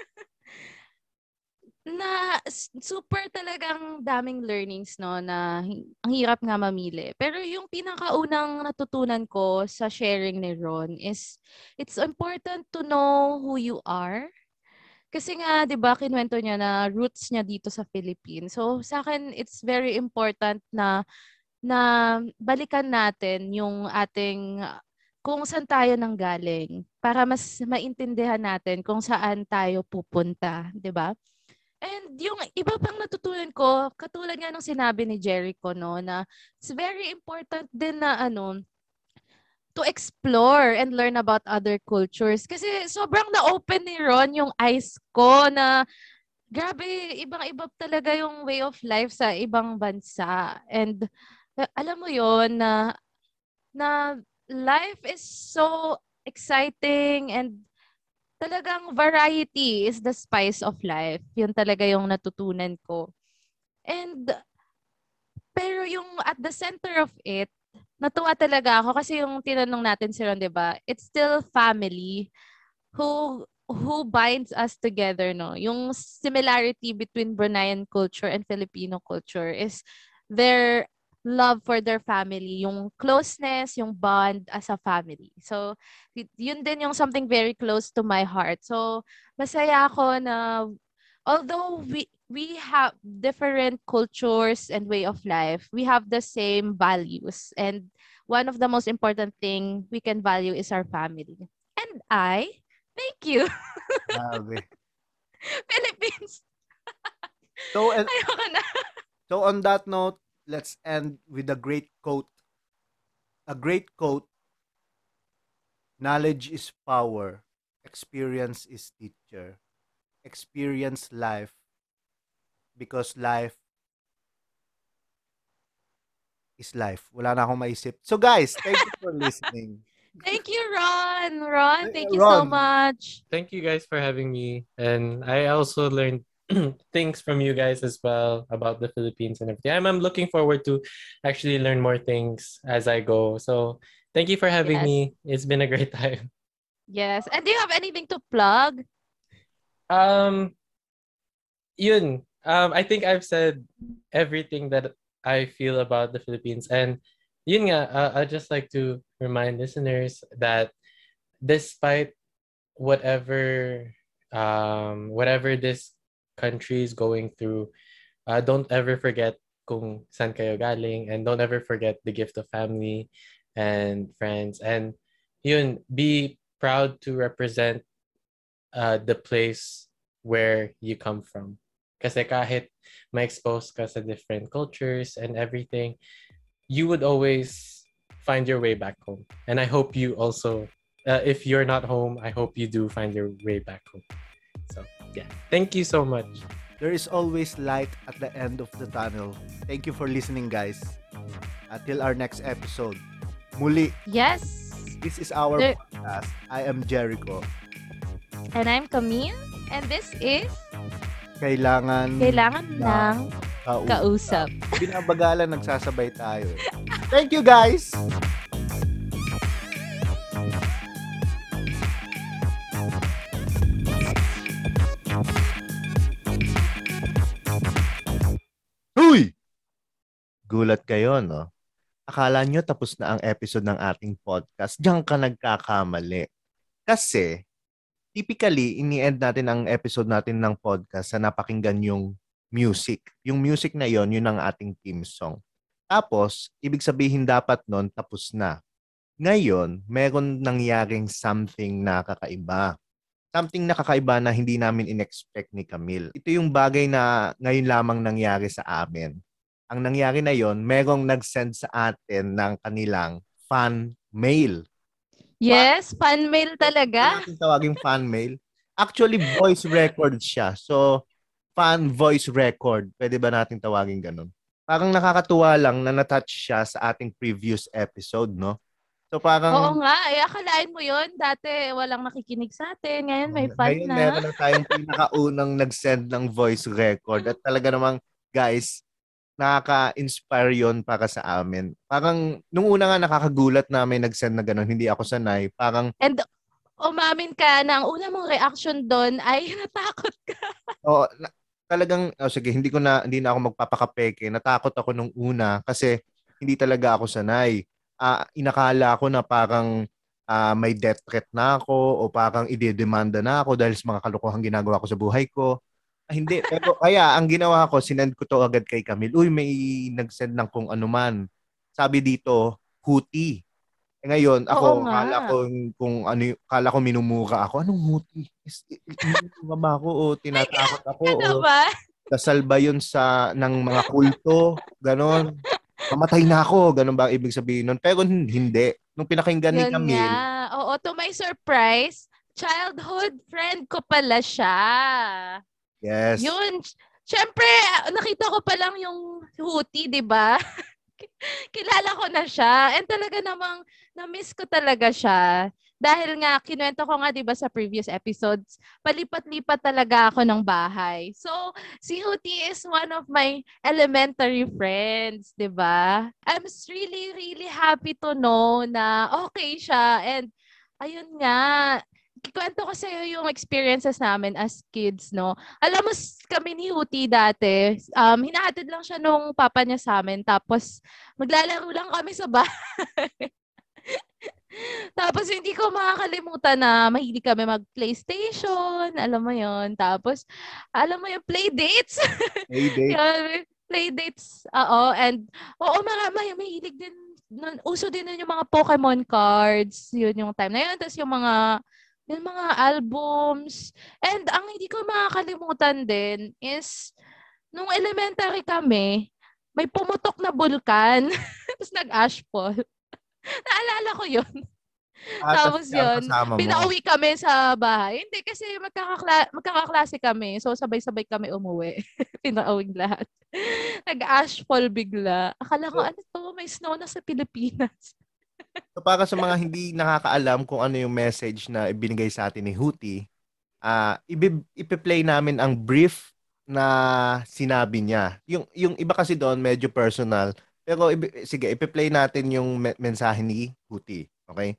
na super talagang daming learnings no na ang hirap nga mamili. Pero yung pinakaunang natutunan ko sa sharing ni Ron is it's important to know who you are. Kasi nga 'di ba kinuwento niya na roots niya dito sa Philippines. So sa akin it's very important na na balikan natin yung ating kung saan tayo nanggaling para mas maintindihan natin kung saan tayo pupunta, 'di ba? And yung iba pang natutunan ko, katulad nga ng sinabi ni Jericho, no, na it's very important din na ano, to explore and learn about other cultures. Kasi sobrang na-open ni Ron yung eyes ko na grabe, ibang-iba talaga yung way of life sa ibang bansa. And alam mo yon na na life is so exciting and talagang variety is the spice of life. Yun talaga yung natutunan ko. And pero yung at the center of it, natuwa talaga ako kasi yung tinanong natin si Ron, 'di ba? It's still family who who binds us together, no? Yung similarity between Bruneian culture and Filipino culture is their love for their family, yung closeness, yung bond as a family. So, yun din yung something very close to my heart. So, masaya ako na although we we have different cultures and way of life, we have the same values. And one of the most important thing we can value is our family. And I, thank you. Grabe. Philippines. So, and, Ayoko na. so on that note, let's end with a great quote. A great quote. Knowledge is power. Experience is teacher. Experience life because life is life. Wala na akong maisip. So guys, thank you for listening. Thank you, Ron. Ron, thank you so much. Thank you guys for having me. And I also learned things from you guys as well about the Philippines and everything. I'm, I'm looking forward to actually learn more things as I go. So thank you for having Yes. me. It's been a great time. Yes. And do you have anything to plug? Um, yun. Um, I think I've said everything that I feel about the Philippines. And yun nga, uh, I'd just like to remind listeners that despite whatever um, whatever this country is going through, uh, don't ever forget kung saan kayo galing and don't ever forget the gift of family and friends. And yun, be proud to represent uh, the place where you come from. Kasi kahit ma-expose ka sa different cultures and everything, you would always find your way back home. And I hope you also, uh, if you're not home, I hope you do find your way back home. So, yeah. Thank you so much. There is always light at the end of the tunnel. Thank you for listening, guys. Until our next episode. Muli, Yes. this is our There- podcast. I am Jericho. And I'm Camille. And this is Kailangan Kailangan Na- ng kausap. Kausap. Binabagalan, nagsasabay tayo. Thank you, guys! Gulat kayo, no? Akala nyo tapos na ang episode ng ating podcast. Diyan ka nagkakamali. Kasi, typically, ini-end natin ang episode natin ng podcast sa napakinggan yung music. Yung music na yon yun ang ating theme song. Tapos, ibig sabihin dapat nun, tapos na. Ngayon, meron nangyaring something na kakaiba. Something na kakaiba na hindi namin in-expect ni Camille. Ito yung bagay na ngayon lamang nangyari sa amin. Ang nangyari na yon, merong nag-send sa atin ng kanilang fan mail. Yes, fan mail talaga. Ano natin tawaging fan mail? Actually, voice record siya. So, fan voice record. Pwede ba natin tawagin ganun? Parang nakakatuwa lang na natouch siya sa ating previous episode, no? So, parang... Oo nga, eh, akalain mo yun. Dati walang nakikinig sa atin. Ngayon may fan Ngayon, na. meron na tayong pinakaunang nag-send ng voice record. At talaga namang, guys, nakaka-inspire yon para sa amin. Parang, nung una nga nakakagulat na may nag-send na ganun, hindi ako sanay. Parang, And umamin ka na ang una mong reaction doon ay natakot ka. Oh, na, talagang oh, sige, hindi ko na hindi na ako magpapakapeke. Natakot ako nung una kasi hindi talaga ako sanay. Ah, inakala ko na parang ah, may death threat na ako o parang idedemanda na ako dahil sa mga kalokohang ginagawa ko sa buhay ko. Ah, hindi, pero kaya ang ginawa ko, sinend ko to agad kay Camille. Uy, may nag-send ng kung ano man. Sabi dito, Houthi. Eh, ngayon, Oo ako, nga. kala ko kung ano, y- kala ko minumura ako. Anong huti? Is- i- ako o tinatakot ako Ano o ba? dasal ba yun sa ng mga kulto? Ganon. Mamatay na ako. Ganon ba ang ibig sabihin nun? Pero hindi. Nung pinakinggan ni Yun Camille, nga. Oo, to my surprise, childhood friend ko pala siya. Yes. Yun. Siyempre, nakita ko pa lang yung huti, di ba? Kilala ko na siya. And talaga namang, na-miss ko talaga siya. Dahil nga, kinuwento ko nga, di ba, sa previous episodes, palipat-lipat talaga ako ng bahay. So, si Huti is one of my elementary friends, di ba? I'm really, really happy to know na okay siya. And, ayun nga, kikwento ko sa'yo yung experiences namin as kids, no? Alam mo, kami ni Huti dati, um, hinahatid lang siya nung papa niya sa amin, tapos maglalaro lang kami sa bahay. tapos hindi ko makakalimutan na mahilig kami mag-PlayStation, alam mo yon Tapos, alam mo yung play dates? Hey, babe. Yan, play dates. Oo, and oo, mga may mahilig din. nun- Uso din nun yung mga Pokemon cards. Yun yung time na yun. Tapos yung mga yung mga albums. And ang hindi ko makakalimutan din is nung elementary kami, may pumutok na bulkan. Tapos nag-ashfall. Naalala ko yun. Ah, Tapos yun. Pinauwi kami sa bahay. Hindi kasi magkakakla- magkakaklase kami. So sabay-sabay kami umuwi. Pinauwi lahat. Nag-ashfall bigla. Akala ko, So- ano to? May snow na sa Pilipinas. So para sa mga hindi nakakaalam kung ano yung message na ibinigay sa atin ni Huti, ah ibi- ipi-play namin ang brief na sinabi niya. Yung yung iba kasi doon medyo personal. Pero ibi- sige, ipi-play natin yung me- mensahe ni Huti, okay?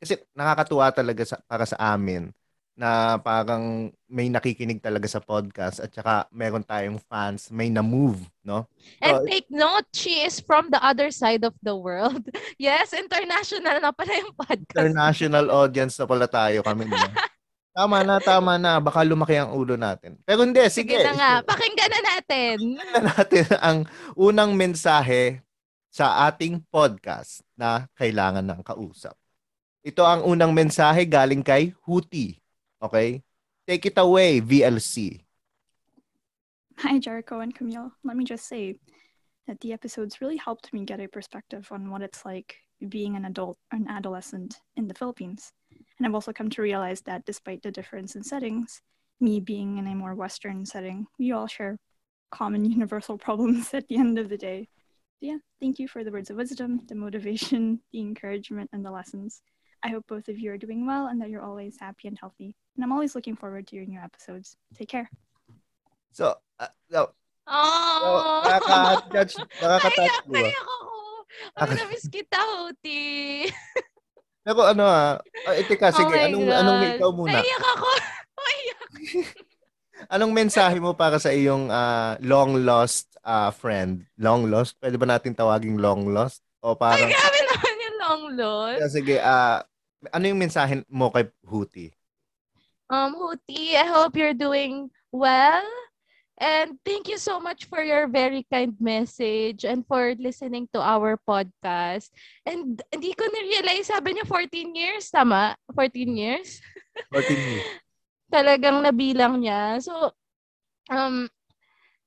Kasi nakakatuwa talaga sa, para sa amin na parang may nakikinig talaga sa podcast at saka meron tayong fans, may na-move, no? And So, take note, she is from the other side of the world. Yes, international na pala yung podcast. international audience na pala tayo kami. no? Tama na, tama na. Baka lumaki ang ulo natin. Pero hindi, sige. Sige na nga, pakinggan na natin. Tingnan natin ang unang mensahe sa ating podcast na kailangan ng kausap. Ito ang unang mensahe galing kay Huti. Okay? Take it away, VLC. Hi, Jericho and Camille. Let me just say that the episodes really helped me get a perspective on what it's like being an adult an adolescent in the Philippines. And I've also come to realize that despite the difference in settings, me being in a more Western setting, we all share common universal problems at the end of the day. So yeah, thank you for the words of wisdom, the motivation, the encouragement, and the lessons. I hope both of you are doing well and that you're always happy and healthy. And I'm always looking forward to your new episodes. Take care. So, uh, so, so Oh! nakaka-touch, nakaka-touch Naiyak, mo ba? naiyak ako. Ano na-miss kita, Huti. Pero ano ah, uh, teka, Oh sige, my anong, God. anong ikaw muna? Naiyak ako. Naiyak. Anong mensahe mo para sa iyong ah, long lost ah, friend? Long lost? Pwede ba natin tawaging long lost? O Ay, parang grabe naman yung long lost. Yeah, sige, ah ano yung mensahe mo kay Huti? Um, Huti, I hope you're doing well. And thank you so much for your very kind message and for listening to our podcast. And hindi ko na-realize, sabi niya 14 years, tama? 14 years? 14 years. Talagang nabilang niya. So, um,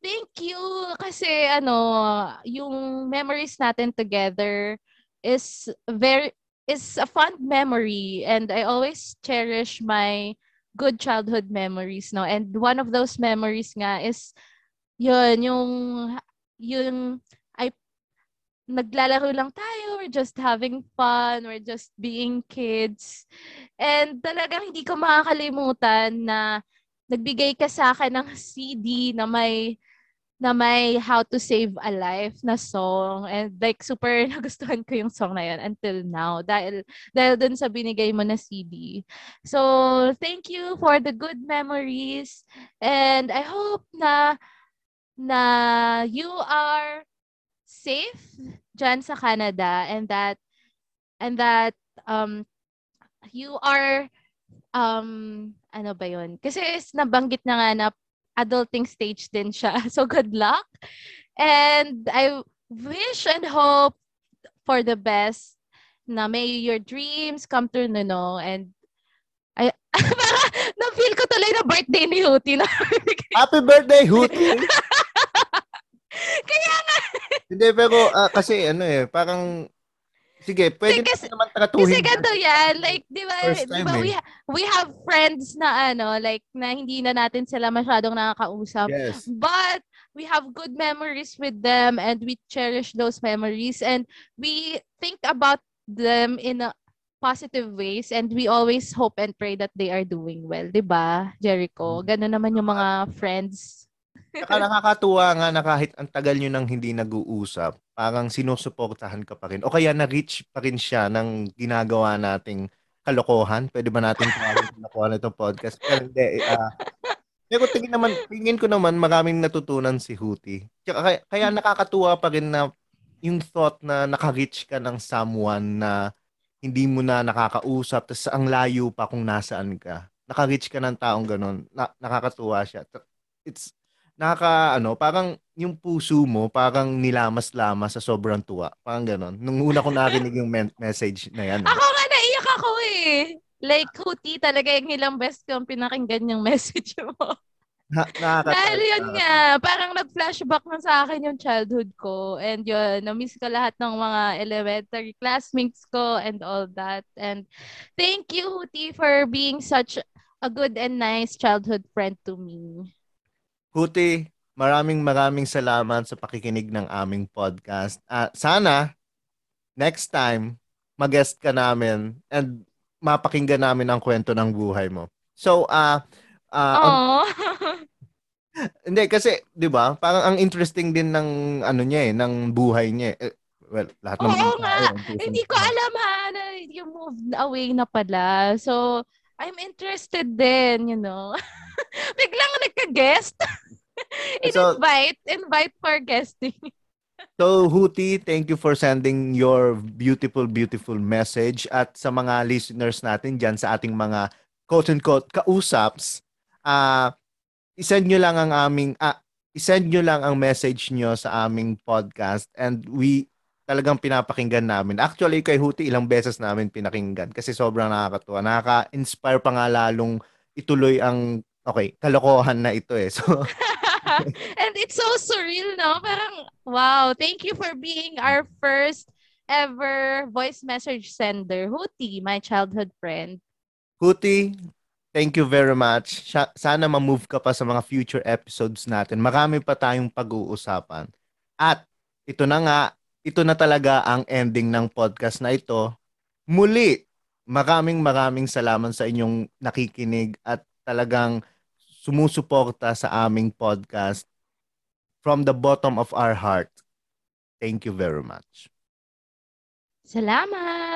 thank you kasi ano, yung memories natin together is very is a fond memory and I always cherish my good childhood memories no? And one of those memories nga is yun yung yung I naglalaro lang tayo we're just having fun we're just being kids. And talagang hindi ko makakalimutan na nagbigay ka sa akin ng CD na may na may How to Save a Life na song. And like, super nagustuhan ko yung song na yun until now. Dahil, dahil dun sa binigay mo na CD. So, thank you for the good memories. And I hope na na you are safe dyan sa Canada and that and that um you are um ano ba yun? Kasi is- nabanggit na nga na adulting stage din siya. So good luck. And I wish and hope for the best na may your dreams come true, no, no, and ay, parang na-feel ko tuloy na birthday ni Huti na. Happy birthday, Hootie! Kaya nga, Hindi, pero ah, kasi ano eh, parang, sige, pwede Kasi- naman kasi tratuhin. ganito yan, like, di ba, di ba, eh. we, ha- we have friends na ano, like, na hindi na natin sila masyadong nakakausap. Yes. But we have good memories with them and we cherish those memories and we think about them in a positive ways and we always hope and pray that they are doing well, 'di ba? Jericho, ganun naman yung mga friends. Saka nakakatuwa nga na kahit ang tagal nyo nang hindi nag-uusap, parang sinusuportahan ka pa rin. O kaya na-reach pa rin siya ng ginagawa nating kalokohan. Pwede ba natin tawagin kalokohan itong podcast? Pero hindi. ah pero tingin naman, tingin ko naman maraming natutunan si Huti. Kaya, kaya, kaya nakakatuwa pa rin na yung thought na naka-reach ka ng someone na hindi mo na nakakausap, tapos ang layo pa kung nasaan ka. Naka-reach ka ng taong ganun. Na, nakakatuwa siya. It's, nakaka, ano, parang yung puso mo, parang nilamas-lamas sa sobrang tuwa. Parang ganun. Nung una ko narinig yung men- message na yan. Ako nga naiyak ako eh. Like, Huti talaga yung ilang best ko ang pinakinggan yung message mo. Na. Dahil yun nga, parang nag-flashback na sa akin yung childhood ko. And yun, na-miss ko lahat ng mga elementary classmates ko and all that. And thank you, Huti, for being such a good and nice childhood friend to me. Huti, maraming maraming salamat sa pakikinig ng aming podcast. At sana, next time, mag-guest ka namin and mapakinggan namin ang kwento ng buhay mo. So, ah, ah, ang- Oh. hindi kasi, 'di ba? Parang ang interesting din ng ano niya eh, ng buhay niya. eh. Eh, well, lahat naman Oo ng nga. Hindi ko alam ha, na you moved away na pala. So, I'm interested din, you know. Biglang nagka-guest. So- invite invite for guesting. So, Huti, thank you for sending your beautiful, beautiful message. At sa mga listeners natin dyan, sa ating mga quote-unquote kausaps, ah isend nyo lang ang aming, ah, isend nyo lang ang message nyo sa aming podcast and we talagang pinapakinggan namin. Actually, kay Huti, ilang beses namin pinakinggan kasi sobrang nakakatuwa. Nakaka-inspire pa nga lalong ituloy ang, okay, kalokohan na ito eh. So, And it's so surreal, no? Parang, wow, thank you for being our first ever voice message sender. Huti, my childhood friend. Kuti, thank you very much. Sa- Sana ma-move ka pa sa mga future episodes natin. Marami pa tayong pag-uusapan. At ito na nga, ito na talaga ang ending ng podcast na ito. Muli, maraming maraming salamat sa inyong nakikinig at talagang sumusuporta sa aming podcast from the bottom of our heart. Thank you very much. Salamat!